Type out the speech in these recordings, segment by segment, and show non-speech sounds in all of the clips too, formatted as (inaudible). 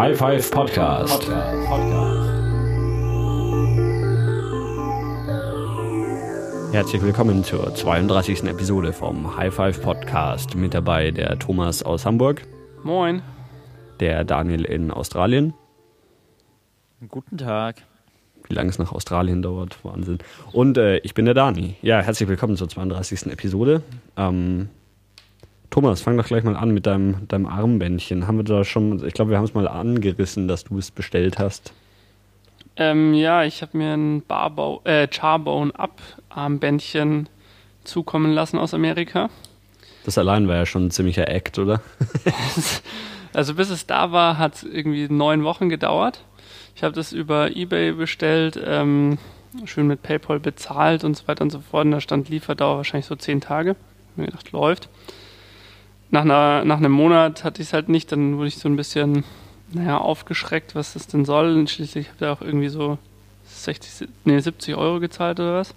High Five Podcast. Herzlich willkommen zur 32. Episode vom High Five Podcast. Mit dabei der Thomas aus Hamburg. Moin. Der Daniel in Australien. Guten Tag. Wie lange es nach Australien dauert, Wahnsinn. Und äh, ich bin der Dani. Ja, herzlich willkommen zur 32. Episode. Ähm, Thomas, fang doch gleich mal an mit deinem, deinem Armbändchen. Haben wir da schon, ich glaube, wir haben es mal angerissen, dass du es bestellt hast. Ähm, ja, ich habe mir ein Barbau, äh, Charbone Up Armbändchen zukommen lassen aus Amerika. Das allein war ja schon ein ziemlicher Act, oder? (laughs) also bis es da war, hat es irgendwie neun Wochen gedauert. Ich habe das über Ebay bestellt, ähm, schön mit PayPal bezahlt und so weiter und so fort. Und da stand Lieferdauer wahrscheinlich so zehn Tage. Ich mir gedacht, läuft nach, einer, nach einem Monat hatte ich es halt nicht, dann wurde ich so ein bisschen, naja, aufgeschreckt, was das denn soll. Und schließlich habe ich auch irgendwie so 60, nee, 70 Euro gezahlt oder was.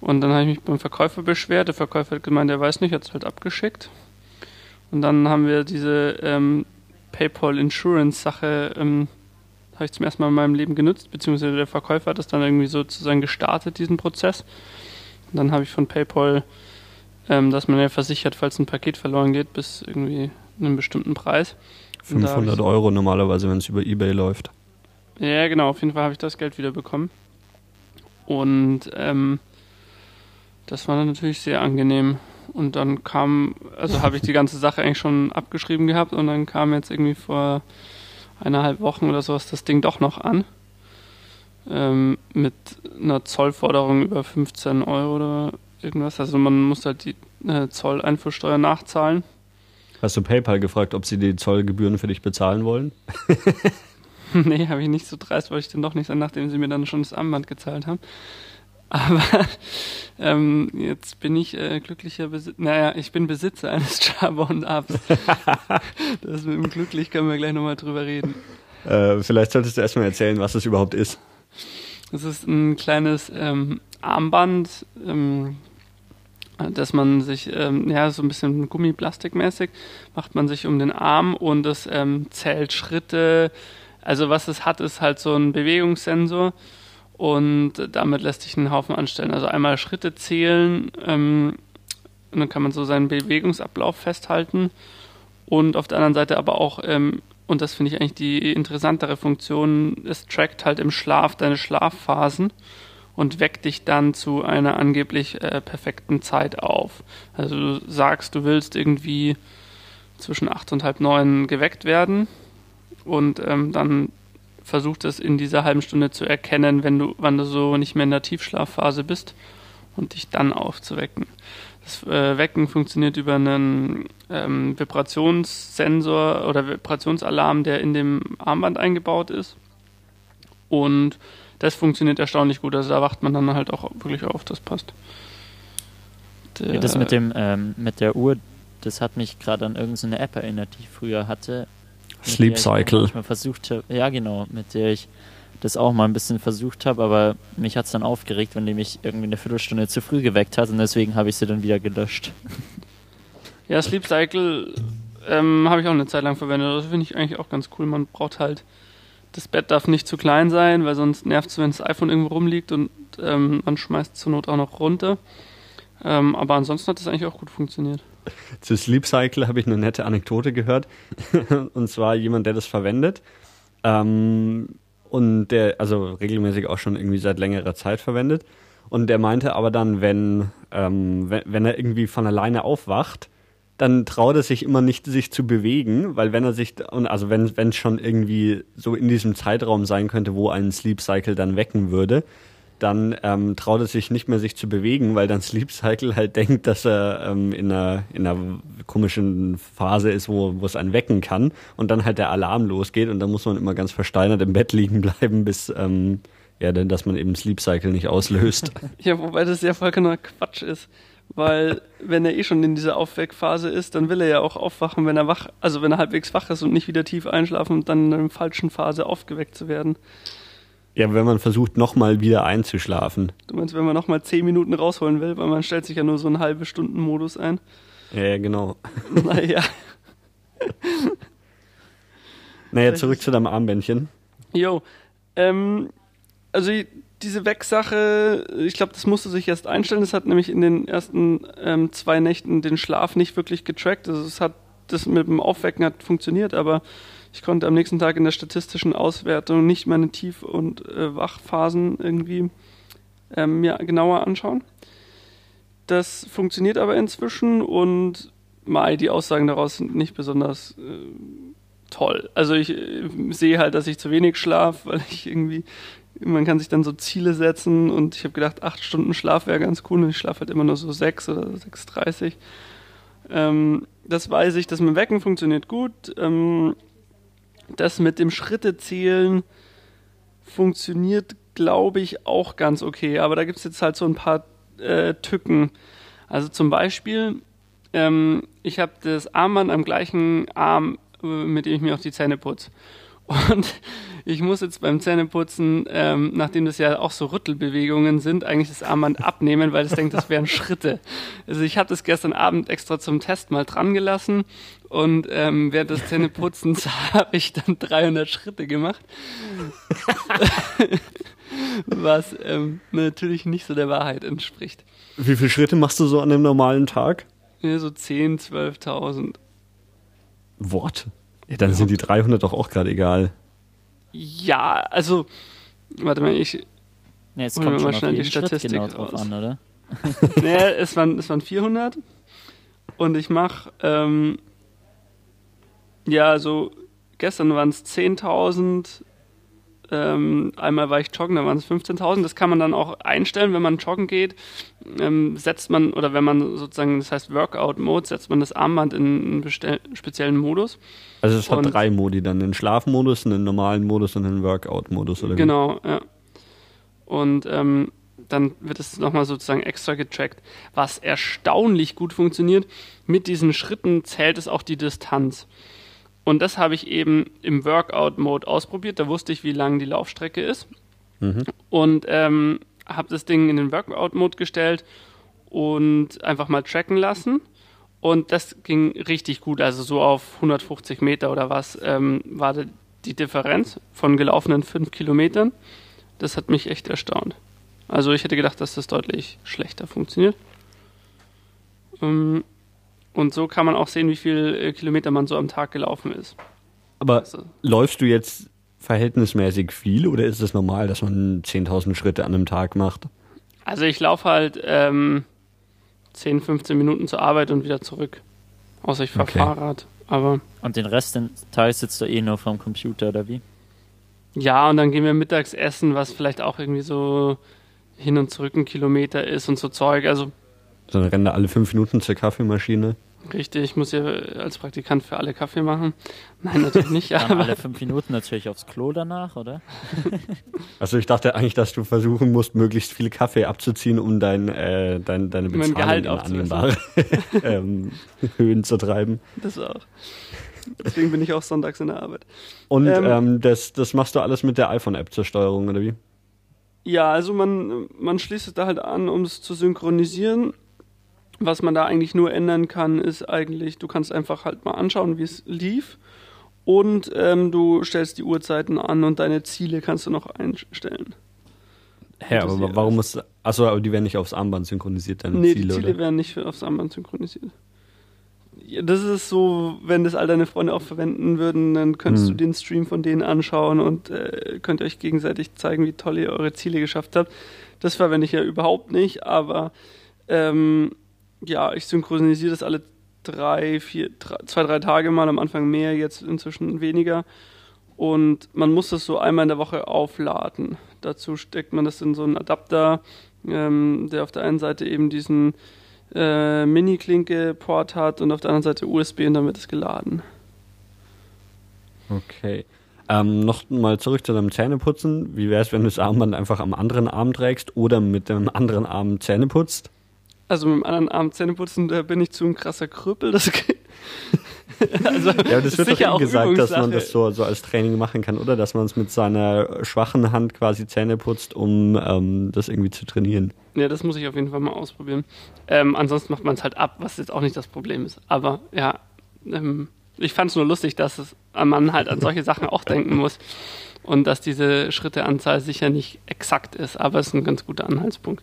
Und dann habe ich mich beim Verkäufer beschwert. Der Verkäufer hat gemeint, er weiß nicht, hat es halt abgeschickt. Und dann haben wir diese ähm, PayPal Insurance Sache, ähm, habe ich zum ersten Mal in meinem Leben genutzt, beziehungsweise der Verkäufer hat das dann irgendwie sozusagen gestartet, diesen Prozess. Und dann habe ich von PayPal ähm, dass man ja versichert, falls ein Paket verloren geht, bis irgendwie einem bestimmten Preis. 500 Euro normalerweise, wenn es über Ebay läuft. Ja, genau, auf jeden Fall habe ich das Geld wieder bekommen. Und ähm, das war dann natürlich sehr angenehm. Und dann kam, also habe ich die ganze Sache eigentlich schon abgeschrieben gehabt und dann kam jetzt irgendwie vor eineinhalb Wochen oder sowas das Ding doch noch an. Ähm, mit einer Zollforderung über 15 Euro oder irgendwas. Also man muss halt die äh, Zolleinfuhrsteuer nachzahlen. Hast du PayPal gefragt, ob sie die Zollgebühren für dich bezahlen wollen? (laughs) nee, habe ich nicht so dreist, wollte ich denn doch nicht sein, nachdem sie mir dann schon das Armband gezahlt haben. Aber (laughs) ähm, jetzt bin ich äh, glücklicher Besitzer. Naja, ich bin Besitzer eines (laughs) Charbon-Ups. das mit dem glücklich können wir gleich nochmal drüber reden. Äh, vielleicht solltest du erstmal erzählen, was es überhaupt ist. Es ist ein kleines ähm, Armband, ähm, dass man sich, ähm, ja, so ein bisschen gummiplastikmäßig, macht man sich um den Arm und es ähm, zählt Schritte. Also was es hat, ist halt so ein Bewegungssensor und damit lässt sich einen Haufen anstellen. Also einmal Schritte zählen ähm, und dann kann man so seinen Bewegungsablauf festhalten und auf der anderen Seite aber auch, ähm, und das finde ich eigentlich die interessantere Funktion, es trackt halt im Schlaf deine Schlafphasen und weckt dich dann zu einer angeblich äh, perfekten Zeit auf. Also du sagst, du willst irgendwie zwischen acht und halb neun geweckt werden und ähm, dann versucht es in dieser halben Stunde zu erkennen, wenn du, wann du so nicht mehr in der Tiefschlafphase bist und dich dann aufzuwecken. Das äh, Wecken funktioniert über einen ähm, Vibrationssensor oder Vibrationsalarm, der in dem Armband eingebaut ist. Und das funktioniert erstaunlich gut. Also da wacht man dann halt auch wirklich auf, das passt. Der, ja, das mit dem ähm, mit der Uhr, das hat mich gerade an irgendeine App erinnert, die ich früher hatte. Sleep Cycle. Ich mal versucht habe, ja genau, mit der ich das auch mal ein bisschen versucht habe, aber mich hat es dann aufgeregt, wenn die mich irgendwie eine Viertelstunde zu früh geweckt hat und deswegen habe ich sie dann wieder gelöscht. (laughs) Ja, Sleep Cycle ähm, habe ich auch eine Zeit lang verwendet. Das finde ich eigentlich auch ganz cool. Man braucht halt das Bett darf nicht zu klein sein, weil sonst nervt es, wenn das iPhone irgendwo rumliegt und ähm, man schmeißt zur Not auch noch runter. Ähm, aber ansonsten hat das eigentlich auch gut funktioniert. Zu Sleep Cycle habe ich eine nette Anekdote gehört. (laughs) und zwar jemand, der das verwendet. Ähm, und der, also regelmäßig auch schon irgendwie seit längerer Zeit verwendet. Und der meinte aber dann, wenn, ähm, wenn, wenn er irgendwie von alleine aufwacht, dann traut er sich immer nicht, sich zu bewegen, weil wenn er sich, also wenn es schon irgendwie so in diesem Zeitraum sein könnte, wo ein Sleep Cycle dann wecken würde, dann ähm, traut er sich nicht mehr, sich zu bewegen, weil dann (laughs) Sleep Cycle halt denkt, dass er ähm, in, einer, in einer komischen Phase ist, wo, wo es einen wecken kann und dann halt der Alarm losgeht und dann muss man immer ganz versteinert im Bett liegen bleiben, bis ähm, ja, denn dass man eben Sleep Cycle nicht auslöst. (laughs) ja, wobei das ja vollkommener Quatsch ist weil wenn er eh schon in dieser Aufweckphase ist, dann will er ja auch aufwachen, wenn er wach, also wenn er halbwegs wach ist und nicht wieder tief einschlafen und dann in einer falschen Phase aufgeweckt zu werden. Ja, wenn man versucht, nochmal wieder einzuschlafen. Du meinst, wenn man nochmal zehn Minuten rausholen will, weil man stellt sich ja nur so einen halbe Stunden Modus ein. Ja, genau. (laughs) Naja. Naja, zurück zu deinem Armbändchen. Jo, ähm, also diese Wegsache, ich glaube, das musste sich erst einstellen. Das hat nämlich in den ersten ähm, zwei Nächten den Schlaf nicht wirklich getrackt. Also es hat das mit dem Aufwecken hat funktioniert, aber ich konnte am nächsten Tag in der statistischen Auswertung nicht meine Tief- und äh, Wachphasen irgendwie ähm, mir genauer anschauen. Das funktioniert aber inzwischen und Mai, die Aussagen daraus sind nicht besonders äh, toll. Also ich äh, sehe halt, dass ich zu wenig schlafe, (laughs) weil ich irgendwie, man kann sich dann so Ziele setzen und ich habe gedacht, acht Stunden Schlaf wäre ganz cool und ich schlafe halt immer nur so sechs oder 6,30. Ähm, das weiß ich, das mit dem Wecken funktioniert gut. Ähm, das mit dem Schrittezählen funktioniert, glaube ich, auch ganz okay. Aber da gibt es jetzt halt so ein paar äh, Tücken. Also zum Beispiel, ähm, ich habe das Armband am gleichen Arm, äh, mit dem ich mir auch die Zähne putze. Und ich muss jetzt beim Zähneputzen, ähm, nachdem das ja auch so Rüttelbewegungen sind, eigentlich das Armband abnehmen, weil es denkt, das wären Schritte. Also ich habe das gestern Abend extra zum Test mal dran gelassen und ähm, während des Zähneputzens (laughs) habe ich dann 300 Schritte gemacht. (laughs) Was ähm, natürlich nicht so der Wahrheit entspricht. Wie viele Schritte machst du so an einem normalen Tag? Ja, so 10, 12.000. Wort. Ja, dann sind die 300 doch auch gerade egal. Ja, also, warte mal, ich. Nee, es kommt schon mal schnell die Statistik genau drauf an, oder? (laughs) nee, es waren, es waren 400 und ich mache, ähm, ja, so gestern waren es 10.000, ähm, einmal war ich joggen, da waren es 15.000. Das kann man dann auch einstellen, wenn man joggen geht. Ähm, setzt man, oder wenn man sozusagen, das heißt Workout-Mode, setzt man das Armband in einen speziellen Modus. Also es hat und, drei Modi dann, einen Schlafmodus, einen normalen Modus und einen Workout-Modus, oder Genau, wie? ja. Und ähm, dann wird es nochmal sozusagen extra getrackt. Was erstaunlich gut funktioniert, mit diesen Schritten zählt es auch die Distanz. Und das habe ich eben im Workout-Mode ausprobiert. Da wusste ich, wie lang die Laufstrecke ist. Mhm. Und ähm, habe das Ding in den Workout-Mode gestellt und einfach mal tracken lassen. Und das ging richtig gut. Also so auf 150 Meter oder was ähm, war die Differenz von gelaufenen 5 Kilometern. Das hat mich echt erstaunt. Also ich hätte gedacht, dass das deutlich schlechter funktioniert. Ähm, und so kann man auch sehen, wie viele äh, Kilometer man so am Tag gelaufen ist. Aber also. läufst du jetzt verhältnismäßig viel oder ist es normal, dass man 10.000 Schritte an einem Tag macht? Also ich laufe halt ähm, 10, 15 Minuten zur Arbeit und wieder zurück. Außer ich fahre okay. Fahrrad. Aber und den Rest des Tages sitzt du eh nur vom Computer oder wie? Ja, und dann gehen wir mittags essen, was vielleicht auch irgendwie so hin und zurück ein Kilometer ist und so Zeug. Also dann rennen da alle fünf Minuten zur Kaffeemaschine. Richtig, ich muss ja als Praktikant für alle Kaffee machen. Nein, natürlich nicht. (laughs) Dann alle fünf Minuten natürlich aufs Klo danach, oder? (laughs) Also ich dachte eigentlich, dass du versuchen musst, möglichst viel Kaffee abzuziehen, um dein, äh, dein, deine Bezahlung Gehalt in annehmbare (laughs) ähm, Höhen zu treiben. Das auch. Deswegen bin ich auch sonntags in der Arbeit. Und ähm, ähm, das, das machst du alles mit der iPhone-App zur Steuerung, oder wie? Ja, also man, man schließt es da halt an, um es zu synchronisieren was man da eigentlich nur ändern kann, ist eigentlich, du kannst einfach halt mal anschauen, wie es lief. Und ähm, du stellst die Uhrzeiten an und deine Ziele kannst du noch einstellen. Hä, aber warum muss. Achso, aber die werden nicht aufs Armband synchronisiert, deine nee, Ziele, die Ziele oder? werden nicht aufs Armband synchronisiert. Ja, das ist so, wenn das all deine Freunde auch verwenden würden, dann könntest hm. du den Stream von denen anschauen und äh, könnt euch gegenseitig zeigen, wie toll ihr eure Ziele geschafft habt. Das verwende ich ja überhaupt nicht, aber ähm, ja, ich synchronisiere das alle drei, vier, drei, zwei, drei Tage mal, am Anfang mehr, jetzt inzwischen weniger. Und man muss das so einmal in der Woche aufladen. Dazu steckt man das in so einen Adapter, ähm, der auf der einen Seite eben diesen äh, Mini-Klinke-Port hat und auf der anderen Seite USB und dann wird es geladen. Okay. Ähm, noch mal zurück zu deinem Zähneputzen. Wie wäre es, wenn du das Armband einfach am anderen Arm trägst oder mit dem anderen Arm Zähne putzt? Also mit dem anderen Arm Zähne putzen, da bin ich zu ein krasser Krüppel. Das (laughs) also, ja, das wird doch auch gesagt, dass man das so, so als Training machen kann, oder? Dass man es mit seiner schwachen Hand quasi Zähne putzt, um ähm, das irgendwie zu trainieren. Ja, das muss ich auf jeden Fall mal ausprobieren. Ähm, ansonsten macht man es halt ab, was jetzt auch nicht das Problem ist. Aber ja, ähm, Ich fand es nur lustig, dass es, man halt an solche Sachen auch denken muss und dass diese Schritteanzahl sicher nicht exakt ist, aber es ist ein ganz guter Anhaltspunkt.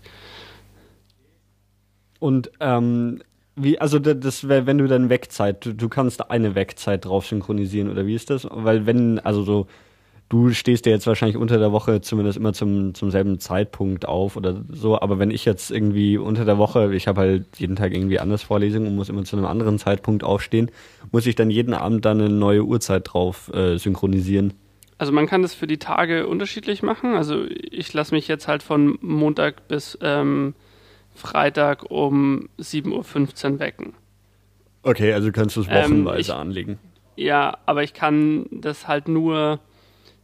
Und ähm, wie, also das wäre, wenn du dann Wegzeit, du, du kannst eine Wegzeit drauf synchronisieren oder wie ist das? Weil wenn, also so, du stehst ja jetzt wahrscheinlich unter der Woche zumindest immer zum, zum selben Zeitpunkt auf oder so, aber wenn ich jetzt irgendwie unter der Woche, ich habe halt jeden Tag irgendwie anders Vorlesungen und muss immer zu einem anderen Zeitpunkt aufstehen, muss ich dann jeden Abend dann eine neue Uhrzeit drauf äh, synchronisieren. Also man kann das für die Tage unterschiedlich machen. Also ich lasse mich jetzt halt von Montag bis ähm, Freitag um 7.15 Uhr wecken. Okay, also kannst du es wochenweise ähm, ich, anlegen. Ja, aber ich kann das halt nur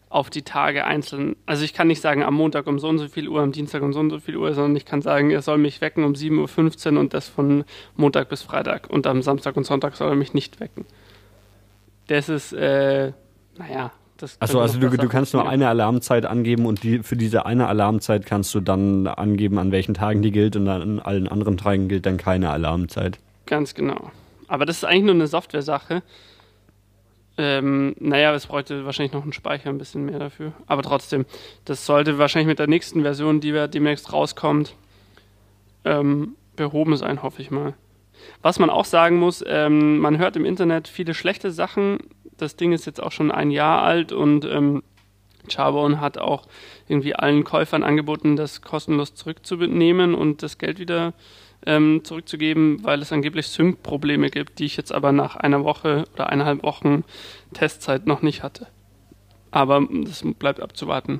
auf die Tage einzeln. Also ich kann nicht sagen, am Montag um so und so viel Uhr, am Dienstag um so und so viel Uhr, sondern ich kann sagen, er soll mich wecken um 7.15 Uhr und das von Montag bis Freitag. Und am Samstag und Sonntag soll er mich nicht wecken. Das ist, äh, naja, das Achso, also du, du kannst nur eine Alarmzeit angeben und die, für diese eine Alarmzeit kannst du dann angeben, an welchen Tagen die gilt und an allen anderen Tagen gilt dann keine Alarmzeit. Ganz genau. Aber das ist eigentlich nur eine Software-Sache. Ähm, naja, es bräuchte wahrscheinlich noch einen Speicher ein bisschen mehr dafür. Aber trotzdem, das sollte wahrscheinlich mit der nächsten Version, die wir demnächst rauskommt, ähm, behoben sein, hoffe ich mal. Was man auch sagen muss, ähm, man hört im Internet viele schlechte Sachen das Ding ist jetzt auch schon ein Jahr alt und ähm, Charbon hat auch irgendwie allen Käufern angeboten, das kostenlos zurückzunehmen und das Geld wieder ähm, zurückzugeben, weil es angeblich Sync-Probleme gibt, die ich jetzt aber nach einer Woche oder eineinhalb Wochen Testzeit noch nicht hatte. Aber das bleibt abzuwarten.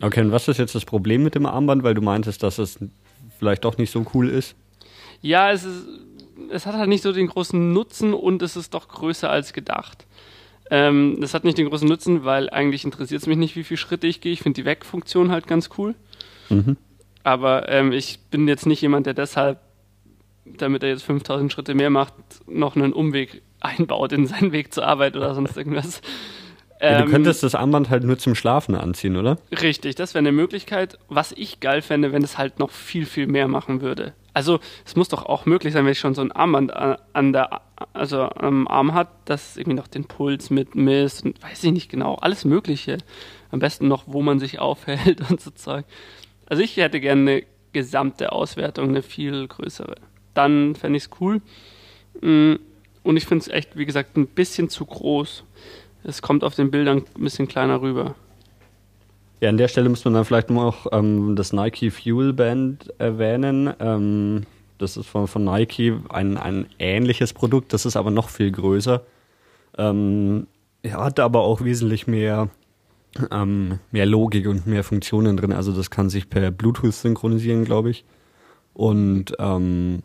Okay, und was ist jetzt das Problem mit dem Armband, weil du meintest, dass es vielleicht doch nicht so cool ist? Ja, es ist, es hat halt nicht so den großen Nutzen und es ist doch größer als gedacht. Ähm, das hat nicht den großen Nutzen, weil eigentlich interessiert es mich nicht, wie viele Schritte ich gehe. Ich finde die Weg-Funktion halt ganz cool. Mhm. Aber ähm, ich bin jetzt nicht jemand, der deshalb, damit er jetzt 5000 Schritte mehr macht, noch einen Umweg einbaut in seinen Weg zur Arbeit oder sonst irgendwas. Ja, du ähm, könntest das Armband halt nur zum Schlafen anziehen, oder? Richtig, das wäre eine Möglichkeit. Was ich geil fände, wenn es halt noch viel, viel mehr machen würde. Also es muss doch auch möglich sein, wenn ich schon so ein Armband an der, also am Arm hat, dass irgendwie noch den Puls mit misst und weiß ich nicht genau, alles Mögliche. Am besten noch, wo man sich (laughs) aufhält und so Zeug. Also ich hätte gerne eine gesamte Auswertung, eine viel größere. Dann fände ich es cool. Mm, und ich finde es echt, wie gesagt, ein bisschen zu groß. Es kommt auf den Bildern ein bisschen kleiner rüber. Ja, an der Stelle muss man dann vielleicht noch ähm, das Nike Fuel Band erwähnen. Ähm, das ist von, von Nike ein, ein ähnliches Produkt, das ist aber noch viel größer. Ähm, er hat aber auch wesentlich mehr, ähm, mehr Logik und mehr Funktionen drin. Also das kann sich per Bluetooth synchronisieren, glaube ich. Und ähm,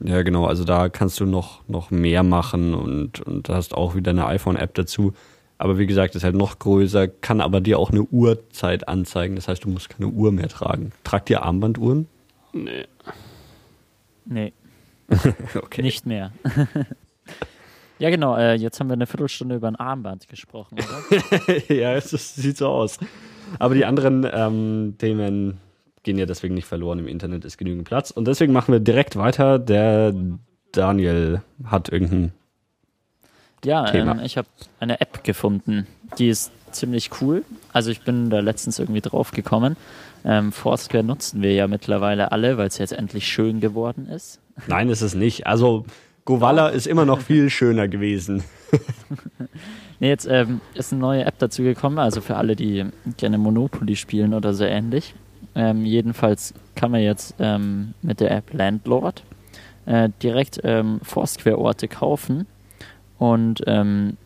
ja, genau, also da kannst du noch, noch mehr machen und, und hast auch wieder eine iPhone-App dazu. Aber wie gesagt, ist halt noch größer, kann aber dir auch eine Uhrzeit anzeigen. Das heißt, du musst keine Uhr mehr tragen. Tragt ihr Armbanduhren? Nee. Nee. (laughs) okay. Nicht mehr. (laughs) ja, genau. Äh, jetzt haben wir eine Viertelstunde über ein Armband gesprochen, oder? (laughs) ja, es ist, sieht so aus. Aber die anderen ähm, Themen gehen ja deswegen nicht verloren. Im Internet ist genügend Platz. Und deswegen machen wir direkt weiter. Der Daniel hat irgendeinen ja, ähm, ich habe eine App gefunden, die ist ziemlich cool. Also ich bin da letztens irgendwie drauf gekommen. Ähm, Foursquare nutzen wir ja mittlerweile alle, weil es jetzt endlich schön geworden ist. Nein, ist es nicht. Also Govala ist immer noch (laughs) viel schöner gewesen. (laughs) nee, jetzt ähm, ist eine neue App dazu gekommen, also für alle, die gerne Monopoly spielen oder so ähnlich. Ähm, jedenfalls kann man jetzt ähm, mit der App Landlord äh, direkt ähm, Foursquare-Orte kaufen und ähm,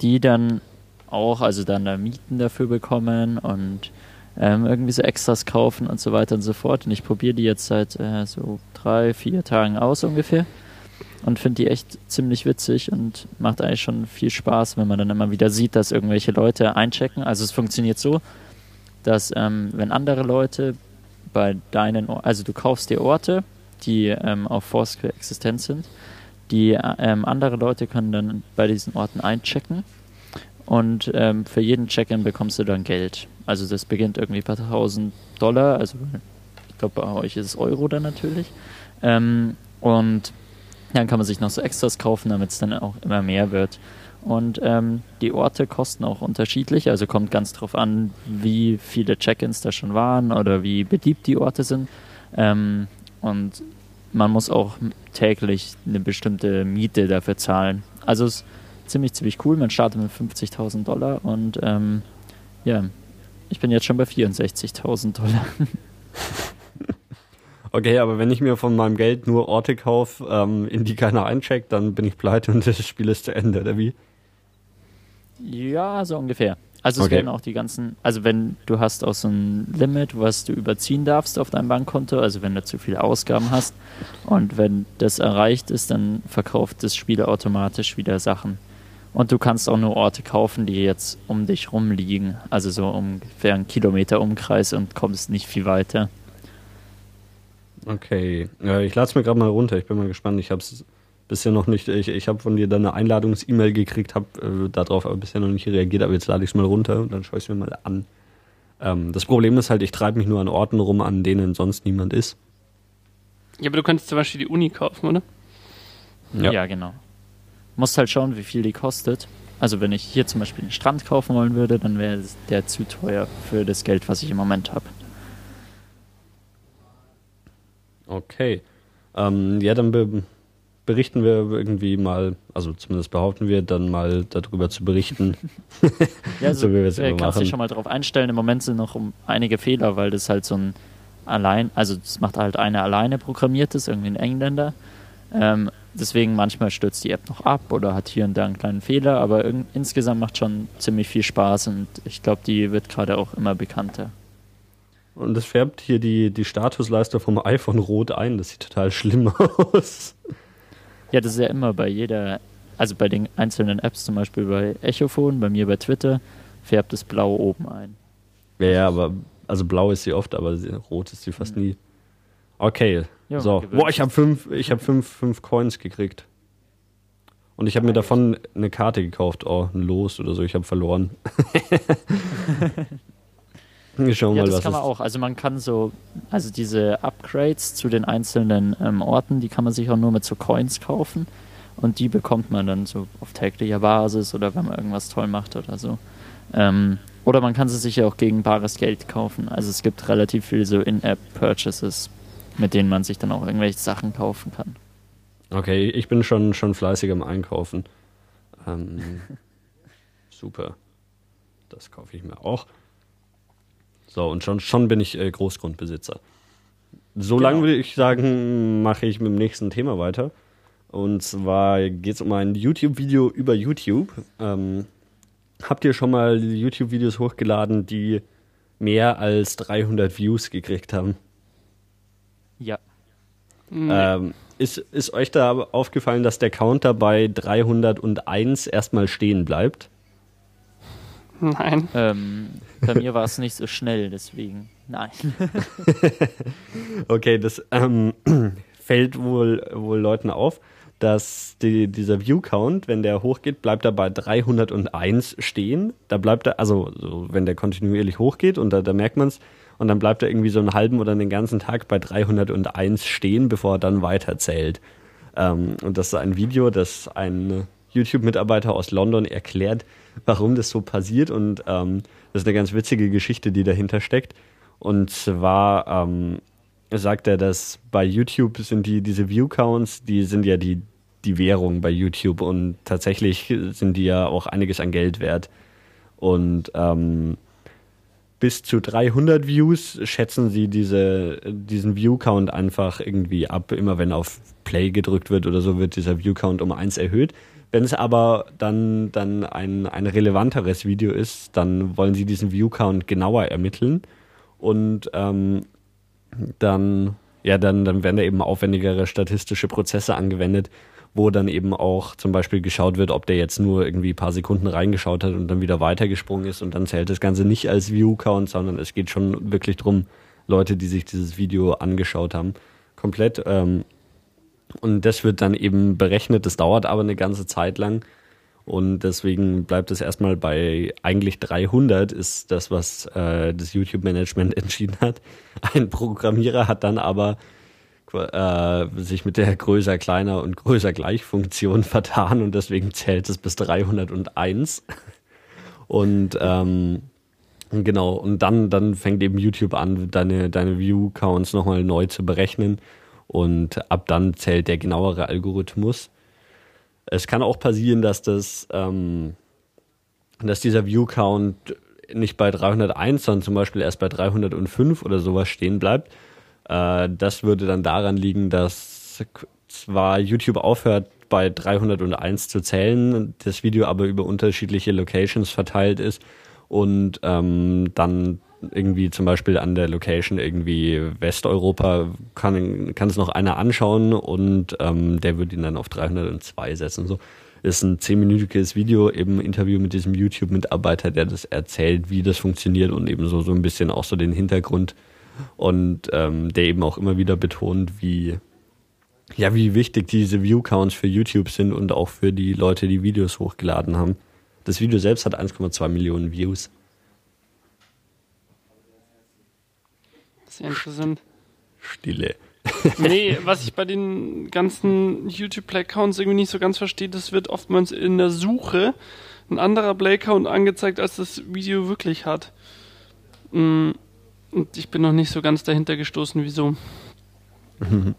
die dann auch, also dann da Mieten dafür bekommen und ähm, irgendwie so Extras kaufen und so weiter und so fort. Und ich probiere die jetzt seit äh, so drei, vier Tagen aus ungefähr und finde die echt ziemlich witzig und macht eigentlich schon viel Spaß, wenn man dann immer wieder sieht, dass irgendwelche Leute einchecken. Also es funktioniert so, dass ähm, wenn andere Leute bei deinen, also du kaufst dir Orte, die ähm, auf Foursquare existent sind die ähm, andere Leute können dann bei diesen Orten einchecken und ähm, für jeden Check-in bekommst du dann Geld. Also das beginnt irgendwie bei 1000 Dollar, also ich glaube bei euch ist es Euro dann natürlich. Ähm, und Dann kann man sich noch so Extras kaufen, damit es dann auch immer mehr wird. Und ähm, die Orte kosten auch unterschiedlich, also kommt ganz drauf an, wie viele Check-ins da schon waren oder wie beliebt die Orte sind. Ähm, und man muss auch täglich eine bestimmte Miete dafür zahlen. Also es ist ziemlich, ziemlich cool. Man startet mit 50.000 Dollar und ähm, ja, ich bin jetzt schon bei 64.000 Dollar. (laughs) Okay, aber wenn ich mir von meinem Geld nur Orte kaufe, ähm, in die keiner eincheckt, dann bin ich pleite und das Spiel ist zu Ende, oder wie? Ja, so ungefähr. Also es Okay. werden auch die ganzen, also wenn du hast auch so ein Limit, was du überziehen darfst auf deinem Bankkonto, also wenn du zu viele Ausgaben hast und wenn das erreicht ist, dann verkauft das Spiel automatisch wieder Sachen. Und du kannst auch nur Orte kaufen, die jetzt um dich rumliegen, also so ungefähr einen Kilometer Umkreis und kommst nicht viel weiter. Okay, äh, ich lade es mir gerade mal runter. Ich bin mal gespannt. Ich habe es bisher noch nicht. Ich, ich habe von dir dann eine Einladungs-E-Mail gekriegt, habe äh, darauf aber bisher noch nicht reagiert. Aber jetzt lade ich es mal runter und dann schaue ich es mir mal an. Ähm, das Problem ist halt, ich treibe mich nur an Orten rum, an denen sonst niemand ist. Ja, aber du könntest zum Beispiel die Uni kaufen, oder? Ja, genau. Musst halt schauen, wie viel die kostet. Also wenn ich hier zum Beispiel einen Strand kaufen wollen würde, dann wäre der zu teuer für das Geld, was ich im Moment habe. Okay. Ähm, ja, dann be berichten wir irgendwie mal, also zumindest behaupten wir dann mal darüber zu berichten. (laughs) Ja, (laughs) So wie wir es äh, immer machen. schon mal drauf einstellen. Im Moment sind noch um einige Fehler, weil das halt so ein allein, also das macht halt einer alleine programmiertes, irgendwie ein Engländer. Ähm, deswegen manchmal stürzt die App noch ab oder hat hier und da einen kleinen Fehler, aber insgesamt macht schon ziemlich viel Spaß und ich glaube, die wird gerade auch immer bekannter. Und es färbt hier die, die Statusleiste vom iPhone rot ein. Das sieht total schlimm (laughs) aus. Ja, das ist ja immer bei jeder, also bei den einzelnen Apps, zum Beispiel bei Echophon, bei mir bei Twitter, färbt es blau oben ein. Ja, ja, aber also blau ist sie oft, aber rot ist sie fast nie. Okay, Ja, so. Boah, ich habe fünf, ich habe fünf, fünf Coins gekriegt. Und ich habe mir davon eine Karte gekauft, oh, ein Los oder so. Ich habe verloren. (laughs) (laughs) (laughs) Wir schauen Ja, mal, das was kann man auch. Also man kann so, also diese Upgrades zu den einzelnen ähm, Orten, die kann man sich auch nur mit so Coins kaufen. Und die bekommt man dann so auf täglicher Basis oder wenn man irgendwas toll macht oder so. Ähm, oder man kann sie sich ja auch gegen bares Geld kaufen. Also es gibt relativ viel so In-App-Purchases, mit denen man sich dann auch irgendwelche Sachen kaufen kann. Okay, ich bin schon, schon fleißig am Einkaufen. Ähm, (laughs) super. Das kaufe ich mir auch. So, und schon, schon bin ich äh, Großgrundbesitzer. So Genau. lange würde ich sagen, mache ich mit dem nächsten Thema weiter. Und zwar geht es um ein YouTube-Video über YouTube. Ähm, habt ihr schon mal YouTube-Videos hochgeladen, die mehr als 300 Views gekriegt haben? Ja. Nee. Ähm, ist, ist euch da aufgefallen, dass der Counter bei 301 erstmal stehen bleibt? Nein. Ähm, bei mir war es nicht so schnell, deswegen nein. (laughs) Okay, das ähm, (clears throat) fällt wohl, wohl Leuten auf, dass die, dieser View-Count, wenn der hochgeht, bleibt er bei 301 stehen. Da bleibt er, also so, wenn der kontinuierlich hochgeht und da, da merkt man es, und dann bleibt er irgendwie so einen halben oder den ganzen Tag bei 301 stehen, bevor er dann weiterzählt. Ähm, und das ist ein Video, das ein YouTube-Mitarbeiter aus London erklärt, warum das so passiert. Und ähm, das ist eine ganz witzige Geschichte, die dahinter steckt. Und zwar ähm, sagt er, dass bei YouTube sind die, diese View-Counts, die sind ja die, die Währung bei YouTube und tatsächlich sind die ja auch einiges an Geld wert. Und ähm, bis zu 300 Views schätzen sie diese, diesen View-Count einfach irgendwie ab. Immer wenn auf Play gedrückt wird oder so, wird dieser View-Count um eins erhöht. Wenn es aber dann, dann ein, ein relevanteres Video ist, dann wollen sie diesen View-Count genauer ermitteln. Und ähm, dann, ja, dann, dann werden da eben aufwendigere statistische Prozesse angewendet, wo dann eben auch zum Beispiel geschaut wird, ob der jetzt nur irgendwie ein paar Sekunden reingeschaut hat und dann wieder weitergesprungen ist und dann zählt das Ganze nicht als View-Count, sondern es geht schon wirklich drum, Leute, die sich dieses Video angeschaut haben, komplett. Ähm, und das wird dann eben berechnet, das dauert aber eine ganze Zeit lang. Und deswegen bleibt es erstmal bei eigentlich 300 ist das, was äh, das YouTube-Management (laughs) entschieden hat. Ein Programmierer hat dann aber äh, sich mit der größer, kleiner und größer gleich Funktion vertan und deswegen zählt es bis 301. Und ähm, genau, und dann, dann fängt eben YouTube an, deine, deine View-Counts nochmal neu zu berechnen. Und ab dann zählt der genauere Algorithmus. Es kann auch passieren, dass das, ähm, dass dieser View-Count nicht bei 301, sondern zum Beispiel erst bei 305 oder sowas stehen bleibt. Äh, das würde dann daran liegen, dass zwar YouTube aufhört, bei 301 zu zählen, das Video aber über unterschiedliche Locations verteilt ist und ähm, dann irgendwie zum Beispiel an der Location irgendwie Westeuropa kann, kann es noch einer anschauen und ähm, der wird ihn dann auf 302 setzen. So ist ein zehnminütiges Video, eben ein Interview mit diesem YouTube-Mitarbeiter, der das erzählt, wie das funktioniert und eben so, so ein bisschen auch so den Hintergrund und ähm, der eben auch immer wieder betont, wie ja, wie wichtig diese View-Counts für YouTube sind und auch für die Leute, die Videos hochgeladen haben. Das Video selbst hat 1,2 Millionen Views. Sehr interessant. Stille. (laughs) nee, was ich bei den ganzen YouTube-Play-Counts irgendwie nicht so ganz verstehe, das wird oftmals in der Suche ein anderer Play-Count angezeigt, als das Video wirklich hat. Mm, und ich bin noch nicht so ganz dahinter gestoßen, wieso. (laughs)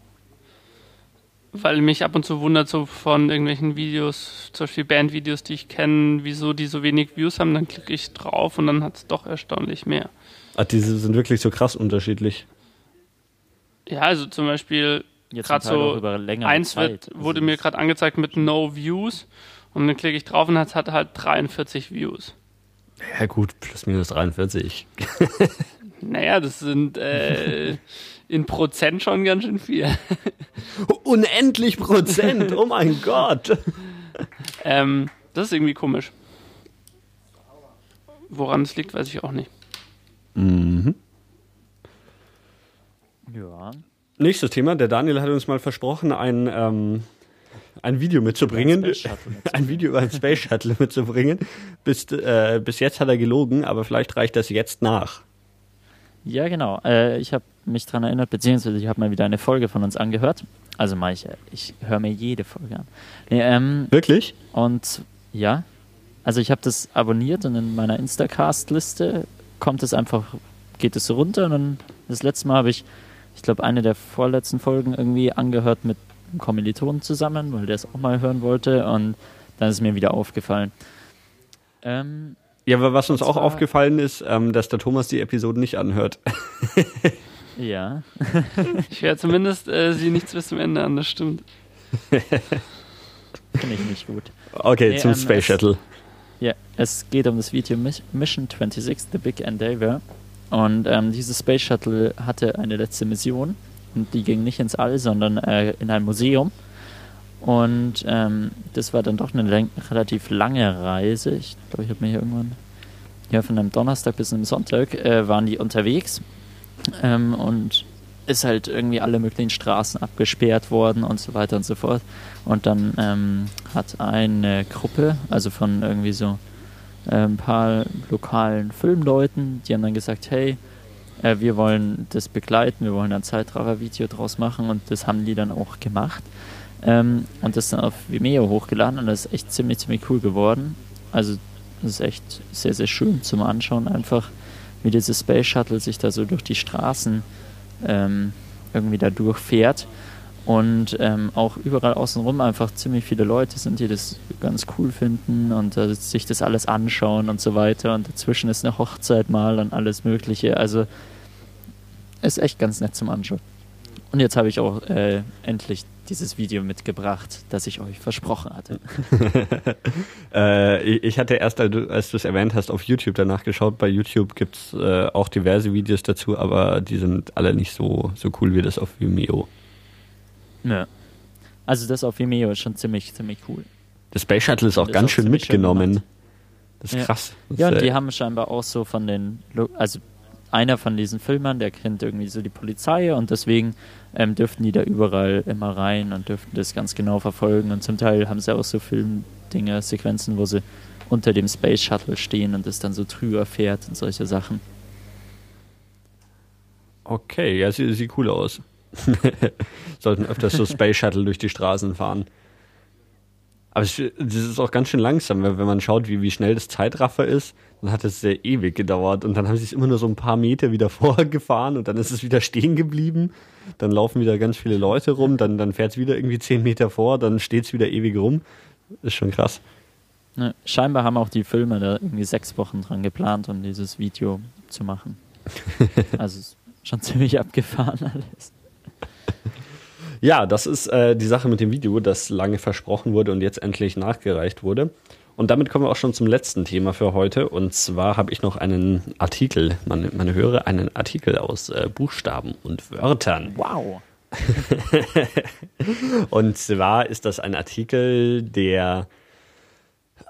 Weil mich ab und zu wundert so von irgendwelchen Videos, zum Beispiel Bandvideos, die ich kenne, wieso die so wenig Views haben, dann klicke ich drauf und dann hat es doch erstaunlich mehr. Ah, diese sind wirklich so krass unterschiedlich. Ja, also zum Beispiel gerade so auch über längere eins Zeit. wird, Also wurde mir gerade angezeigt mit No Views und dann klicke ich drauf und es hat halt 43 Views. Ja gut, plus minus 43. Naja, das sind äh, in Prozent schon ganz schön viel. (laughs) Unendlich Prozent, oh mein Gott. Ähm, das ist irgendwie komisch. Woran es liegt, weiß ich auch nicht. Mhm. Ja. Nächstes Thema, der Daniel hat uns mal versprochen, ein, ähm, ein Video mitzubringen. Ein (laughs) Video über ein Space Shuttle mitzubringen. Bis, äh, bis jetzt hat er gelogen, aber vielleicht reicht das jetzt nach. Ja, genau. Äh, ich habe mich daran erinnert, beziehungsweise ich habe mal wieder eine Folge von uns angehört. Also mache ich, ich höre mir jede Folge an. Nee, ähm, Wirklich? und ja, also ich habe das abonniert und in meiner Instacast-Liste kommt es einfach, geht es so runter und dann das letzte Mal habe ich, ich glaube, eine der vorletzten Folgen irgendwie angehört mit einem Kommilitonen zusammen, weil der es auch mal hören wollte und dann ist mir wieder aufgefallen. Ähm, Ja, aber was uns auch aufgefallen ist, ähm, dass der Thomas die Episoden nicht anhört. (laughs) (laughs) ja, Ich höre zumindest äh, sie nichts bis zum Ende an, das stimmt. (laughs) finde ich nicht gut. Okay, Nee, zum ähm, Space es- Shuttle. Ja, es geht um das Video Mis- Mission 26, The Big Endeavor. Und ähm, dieses Space Shuttle hatte eine letzte Mission und die ging nicht ins All, sondern äh, in ein Museum. Und ähm, das war dann doch eine relativ lange Reise. Ich glaube, ich habe mir hier irgendwann, ja, von einem Donnerstag bis einem Sonntag äh, waren die unterwegs. Ähm, und ist halt irgendwie alle möglichen Straßen abgesperrt worden und so weiter und so fort. Und dann ähm, hat eine Gruppe, also von irgendwie so äh, ein paar lokalen Filmleuten, die haben dann gesagt, hey, äh, wir wollen das begleiten, wir wollen ein Zeitraffer-Video draus machen und das haben die dann auch gemacht. Ähm, und das dann auf Vimeo hochgeladen und das ist echt ziemlich, ziemlich cool geworden. Also das ist echt sehr, sehr schön zum Anschauen, einfach wie dieses Space Shuttle sich da so durch die Straßen ähm, irgendwie da durchfährt. Und ähm, auch überall außenrum einfach ziemlich viele Leute sind, die das ganz cool finden. Und äh, sich das alles anschauen und so weiter. Und dazwischen ist eine Hochzeit mal und alles mögliche, also ist echt ganz nett zum Anschauen. Und jetzt habe ich auch äh, endlich dieses Video mitgebracht, das ich euch versprochen hatte. (laughs) Äh, ich hatte erst, als du es erwähnt hast, auf YouTube danach geschaut. Bei YouTube gibt's äh, auch diverse Videos dazu, aber die sind alle nicht so, so cool wie das auf Vimeo. Ja. Also das auf Vimeo ist schon ziemlich, ziemlich cool. Das Space Shuttle ist auch ist ganz auch schön schön mitgenommen. gemacht. das ist Ja. krass. Das, Ja, und die äh, haben scheinbar auch so von den, Lo- also einer von diesen Filmern, der kennt irgendwie so die Polizei und deswegen ähm, dürften die da überall immer rein und dürften das ganz genau verfolgen und zum Teil haben sie auch so Filmdinger, Sequenzen, wo sie unter dem Space Shuttle stehen und es dann so drüber fährt und solche Sachen. Okay, ja, sieht, sieht cool aus. (laughs) Sollten öfters so Space Shuttle durch die Straßen fahren. Aber es, das ist auch ganz schön langsam, wenn man schaut, wie, wie schnell das Zeitraffer ist. Dann hat es sehr ewig gedauert und dann haben sie es immer nur so ein paar Meter wieder (laughs) vorgefahren und dann ist es wieder stehen geblieben. Dann laufen wieder ganz viele Leute rum, dann, dann fährt es wieder irgendwie zehn Meter vor, dann steht es wieder ewig rum. Ist schon krass. Ne, scheinbar haben auch die Filme da irgendwie sechs Wochen dran geplant, um dieses Video zu machen. (laughs) also ist schon ziemlich abgefahren alles. Ja, das ist äh, die Sache mit dem Video, das lange versprochen wurde und jetzt endlich nachgereicht wurde. Und damit kommen wir auch schon zum letzten Thema für heute. Und zwar habe ich noch einen Artikel, man, man höre einen Artikel aus äh, Buchstaben und Wörtern. Wow. (laughs) und zwar ist das ein Artikel, der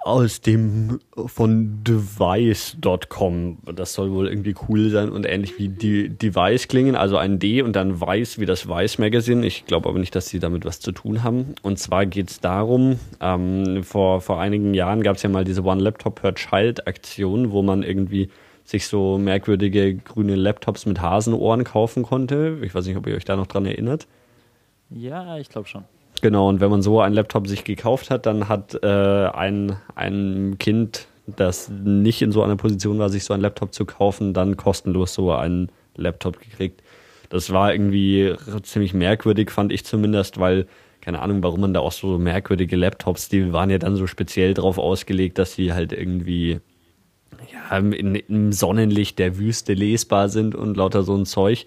aus dem von device.com. Das soll wohl irgendwie cool sein und ähnlich wie die Device klingen, also ein D und dann Weiß wie das Weiß Magazine. Ich glaube aber nicht, dass sie damit was zu tun haben. Und zwar geht es darum, ähm, vor, vor einigen Jahren gab es ja mal diese One Laptop per Child Aktion, wo man irgendwie sich so merkwürdige grüne Laptops mit Hasenohren kaufen konnte. Ich weiß nicht, ob ihr euch da noch dran erinnert. Ja, ich glaube schon. Genau, und wenn man so einen Laptop sich gekauft hat, dann hat äh, ein, ein Kind, das nicht in so einer Position war, sich so einen Laptop zu kaufen, dann kostenlos so einen Laptop gekriegt. Das war irgendwie ziemlich merkwürdig, fand ich zumindest, weil, keine Ahnung, warum man da auch so merkwürdige Laptops, die waren ja dann so speziell drauf ausgelegt, dass sie halt irgendwie ja, in, im Sonnenlicht der Wüste lesbar sind und lauter so ein Zeug.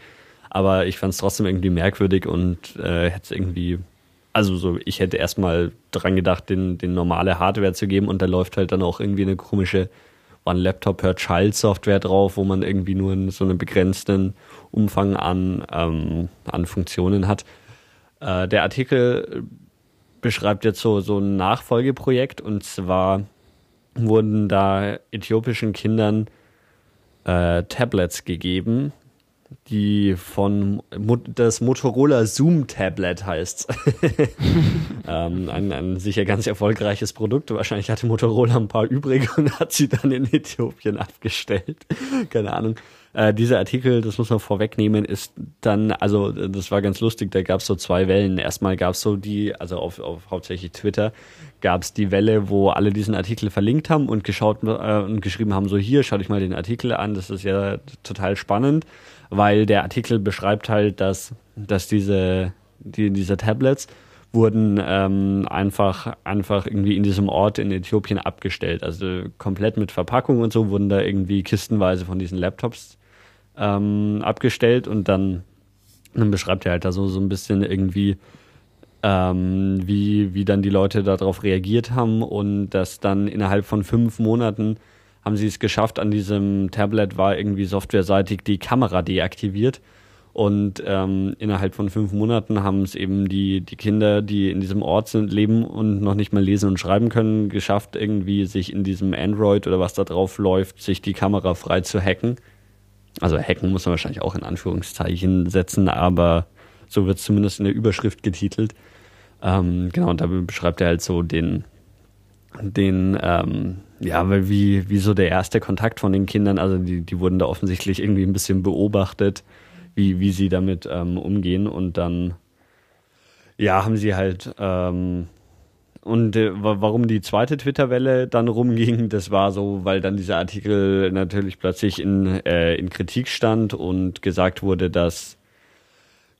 Aber ich fand es trotzdem irgendwie merkwürdig und äh, hätte es irgendwie also so, ich hätte erstmal dran gedacht, den, den normale Hardware zu geben und da läuft halt dann auch irgendwie eine komische One Laptop per Child Software drauf, wo man irgendwie nur so einen begrenzten Umfang an, ähm, an Funktionen hat. Äh, der Artikel beschreibt jetzt so, so ein Nachfolgeprojekt und zwar wurden da äthiopischen Kindern äh, Tablets gegeben, die von das Motorola Zoom Tablet heißt. (laughs) ähm, ein, ein sicher ganz erfolgreiches Produkt. Wahrscheinlich hatte Motorola ein paar übrig (laughs) und hat sie dann in Äthiopien abgestellt. (laughs) Keine Ahnung. Äh, dieser Artikel, das muss man vorwegnehmen, ist dann, also das war ganz lustig, da gab es so zwei Wellen. Erstmal gab es so die, also auf, auf hauptsächlich Twitter, gab es die Welle, wo alle diesen Artikel verlinkt haben und geschaut äh, und geschrieben haben, so hier, schau dich mal den Artikel an, das ist ja total spannend weil der Artikel beschreibt halt, dass, dass diese, die, diese Tablets wurden ähm, einfach, einfach irgendwie in diesem Ort in Äthiopien abgestellt. Also komplett mit Verpackung und so wurden da irgendwie kistenweise von diesen Laptops ähm, abgestellt und dann, dann beschreibt er halt da so, so ein bisschen irgendwie, ähm, wie, wie dann die Leute darauf reagiert haben und dass dann innerhalb von fünf Monaten haben sie es geschafft, an diesem Tablet war irgendwie softwareseitig die Kamera deaktiviert. Und ähm, innerhalb von fünf Monaten haben es eben die, die Kinder, die in diesem Ort sind, leben und noch nicht mal lesen und schreiben können, geschafft, irgendwie sich in diesem Android oder was da drauf läuft, sich die Kamera frei zu hacken. Also hacken muss man wahrscheinlich auch in Anführungszeichen setzen, aber so wird es zumindest in der Überschrift getitelt. Ähm, genau, und da beschreibt er halt so den, den, ähm, ja, weil wie, wie so der erste Kontakt von den Kindern, also die, die wurden da offensichtlich irgendwie ein bisschen beobachtet, wie, wie sie damit ähm, umgehen. Und dann, ja, haben sie halt, ähm, und äh, warum die zweite Twitter-Welle dann rumging, das war so, weil dann dieser Artikel natürlich plötzlich in, äh, in Kritik stand und gesagt wurde, dass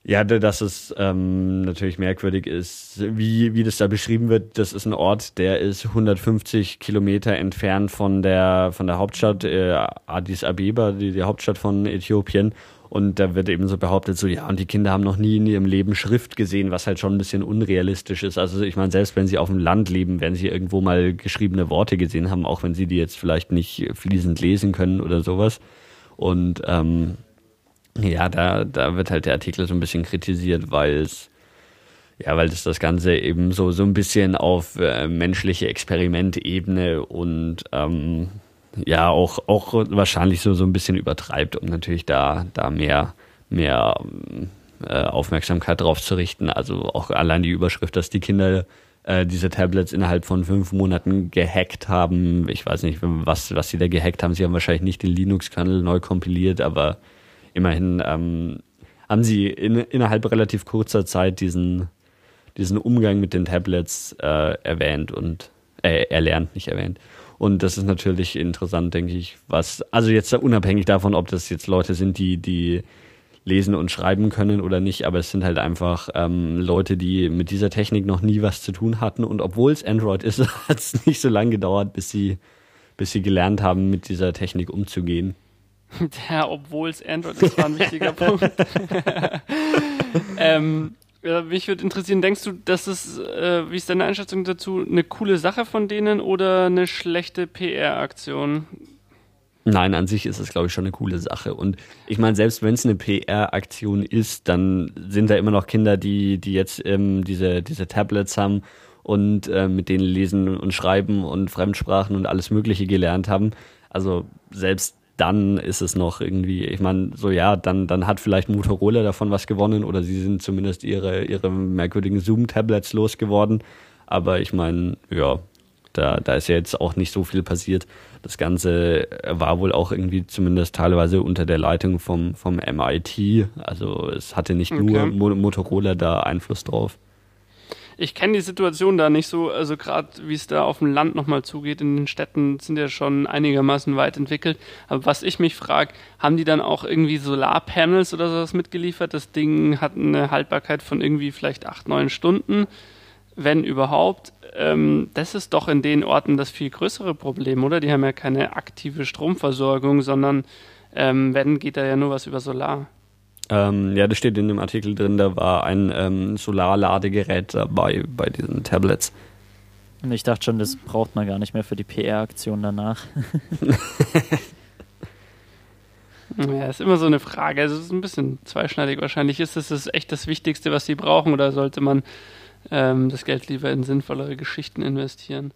ja, dass es ähm, natürlich merkwürdig ist, wie, wie das da beschrieben wird. Das ist ein Ort, der ist 150 Kilometer entfernt von der, von der Hauptstadt äh, Addis Abeba, die, die Hauptstadt von Äthiopien. Und da wird eben so behauptet, so ja, und die Kinder haben noch nie in ihrem Leben Schrift gesehen, was halt schon ein bisschen unrealistisch ist. Also ich meine, selbst wenn sie auf dem Land leben, werden sie irgendwo mal geschriebene Worte gesehen haben, auch wenn sie die jetzt vielleicht nicht fließend lesen können oder sowas. Und ähm, ja, da, da wird halt der Artikel so ein bisschen kritisiert, weil es ja, weil das das Ganze eben so, so ein bisschen auf äh, menschliche Experimentebene und ähm, ja auch, auch wahrscheinlich so, so ein bisschen übertreibt, um natürlich da, da mehr, mehr äh, Aufmerksamkeit drauf zu richten. Also auch allein die Überschrift, dass die Kinder äh, diese Tablets innerhalb von fünf Monaten gehackt haben. Ich weiß nicht, was, was sie da gehackt haben. Sie haben wahrscheinlich nicht den Linux-Kernel neu kompiliert, aber immerhin, ähm, haben sie in, innerhalb relativ kurzer Zeit diesen, diesen Umgang mit den Tablets äh, erwähnt und äh, erlernt, nicht erwähnt. Und das ist natürlich interessant, denke ich, was, also jetzt unabhängig davon, ob das jetzt Leute sind, die, die lesen und schreiben können oder nicht, aber es sind halt einfach ähm, Leute, die mit dieser Technik noch nie was zu tun hatten. Und obwohl es Android ist, (laughs) hat es nicht so lange gedauert, bis sie, bis sie gelernt haben, mit dieser Technik umzugehen. (laughs) Ja, obwohl es Android ist, war ein wichtiger (laughs) Punkt. (laughs) ähm, ja, mich würde interessieren, denkst du, dass es, äh, wie ist deine Einschätzung dazu, eine coole Sache von denen oder eine schlechte PR-Aktion? Nein, an sich ist es, glaube ich, schon eine coole Sache. Und ich meine, selbst wenn es eine PR-Aktion ist, dann sind da immer noch Kinder, die, die jetzt ähm, diese, diese Tablets haben und äh, mit denen lesen und schreiben und Fremdsprachen und alles Mögliche gelernt haben. Also selbst dann ist es noch irgendwie, ich meine, so ja, dann, dann hat vielleicht Motorola davon was gewonnen oder sie sind zumindest ihre, ihre merkwürdigen Zoom-Tablets losgeworden. Aber ich meine, ja, da, da ist ja jetzt auch nicht so viel passiert. Das Ganze war wohl auch irgendwie zumindest teilweise unter der Leitung vom, vom MIT. Also es hatte nicht okay. nur Motorola da Einfluss drauf ich kenne die Situation da nicht so, also gerade wie es da auf dem Land nochmal zugeht, in den Städten sind ja schon einigermaßen weit entwickelt. Aber was ich mich frage, haben die dann auch irgendwie Solarpanels oder sowas mitgeliefert? Das Ding hat eine Haltbarkeit von irgendwie vielleicht acht, neun Stunden, wenn überhaupt. Ähm, das ist doch in den Orten das viel größere Problem, oder? Die haben ja keine aktive Stromversorgung, sondern ähm, wenn, geht da ja nur was über Solar. Ähm, ja, das steht in dem Artikel drin, da war ein ähm, Solarladegerät dabei bei diesen Tablets. Und ich dachte schon, das braucht man gar nicht mehr für die PR-Aktion danach. (laughs) ja, ist immer so eine Frage. Also es ist ein bisschen zweischneidig wahrscheinlich. Ist das echt das Wichtigste, was sie brauchen, oder sollte man ähm, das Geld lieber in sinnvollere Geschichten investieren?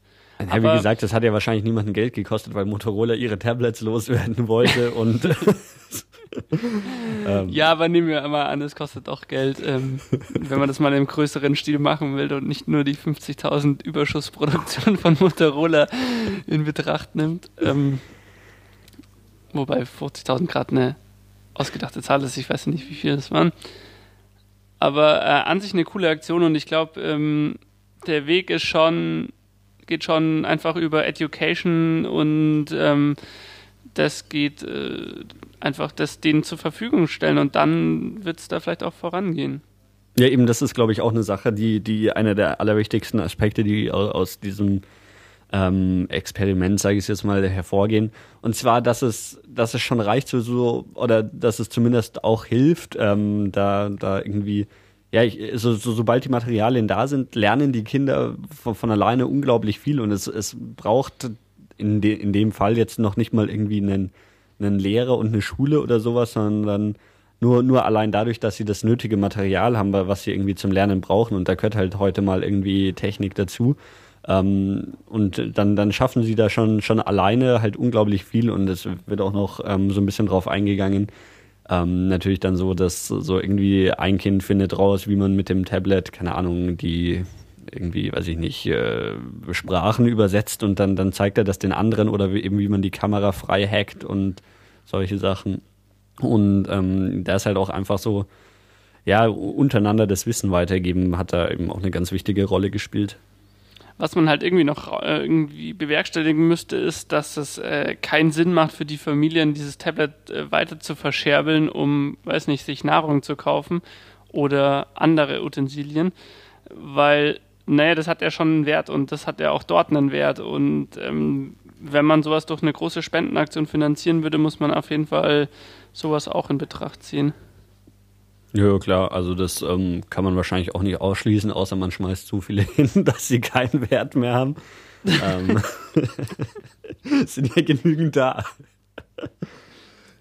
Ja, wie gesagt, das hat ja wahrscheinlich niemanden Geld gekostet, weil Motorola ihre Tablets loswerden (laughs) wollte und (laughs) ähm. Ja, aber nehmen wir mal an, es kostet doch Geld, ähm, wenn man das mal im größeren Stil machen will und nicht nur die 50.000 Überschussproduktion von Motorola in Betracht nimmt. Ähm, wobei 50.000 Grad eine ausgedachte Zahl ist, ich weiß nicht, wie viel das waren. Aber äh, an sich eine coole Aktion und ich glaube, ähm, der Weg ist schon, geht schon einfach über Education und ähm, das geht äh, einfach das denen zur Verfügung stellen und dann wird es da vielleicht auch vorangehen. Ja, eben, das ist, glaube ich, auch eine Sache, die, die einer der allerwichtigsten Aspekte, die aus diesem ähm, Experiment, sage ich jetzt mal, hervorgehen. Und zwar, dass es, dass es schon reicht, so, oder dass es zumindest auch hilft, ähm, da, da irgendwie, ja, ich, so, so, sobald die Materialien da sind, lernen die Kinder von, von alleine unglaublich viel und es, es braucht in, de, in dem Fall jetzt noch nicht mal irgendwie einen einen Lehrer und eine Schule oder sowas, sondern nur, nur allein dadurch, dass sie das nötige Material haben, was sie irgendwie zum Lernen brauchen. Und da gehört halt heute mal irgendwie Technik dazu. Ähm, und dann, dann schaffen sie da schon, schon alleine halt unglaublich viel und es wird auch noch ähm, so ein bisschen drauf eingegangen. Ähm, natürlich dann so, dass so irgendwie ein Kind findet raus, wie man mit dem Tablet, keine Ahnung, die irgendwie, weiß ich nicht, äh, Sprachen übersetzt und dann, dann zeigt er das den anderen oder wie, eben wie man die Kamera frei hackt und solche Sachen. Und ähm, da ist halt auch einfach so, ja, untereinander das Wissen weitergeben, hat da eben auch eine ganz wichtige Rolle gespielt. Was man halt irgendwie noch äh, irgendwie bewerkstelligen müsste, ist, dass es äh, keinen Sinn macht für die Familien, dieses Tablet äh, weiter zu verscherbeln, um, weiß nicht, sich Nahrung zu kaufen oder andere Utensilien, weil naja, das hat ja schon einen Wert und das hat ja auch dort einen Wert. Und ähm, wenn man sowas durch eine große Spendenaktion finanzieren würde, muss man auf jeden Fall sowas auch in Betracht ziehen. Ja, klar, also das ähm, kann man wahrscheinlich auch nicht ausschließen, außer man schmeißt zu viele (laughs) hin, dass sie keinen Wert mehr haben. ähm, (laughs) sind ja genügend da.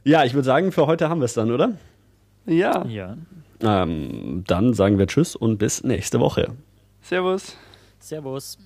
ja, ich würde sagen, für heute haben wir es dann, oder? Ja. Ja. Ähm, dann sagen wir Tschüss und bis nächste Woche. Servus. Servus.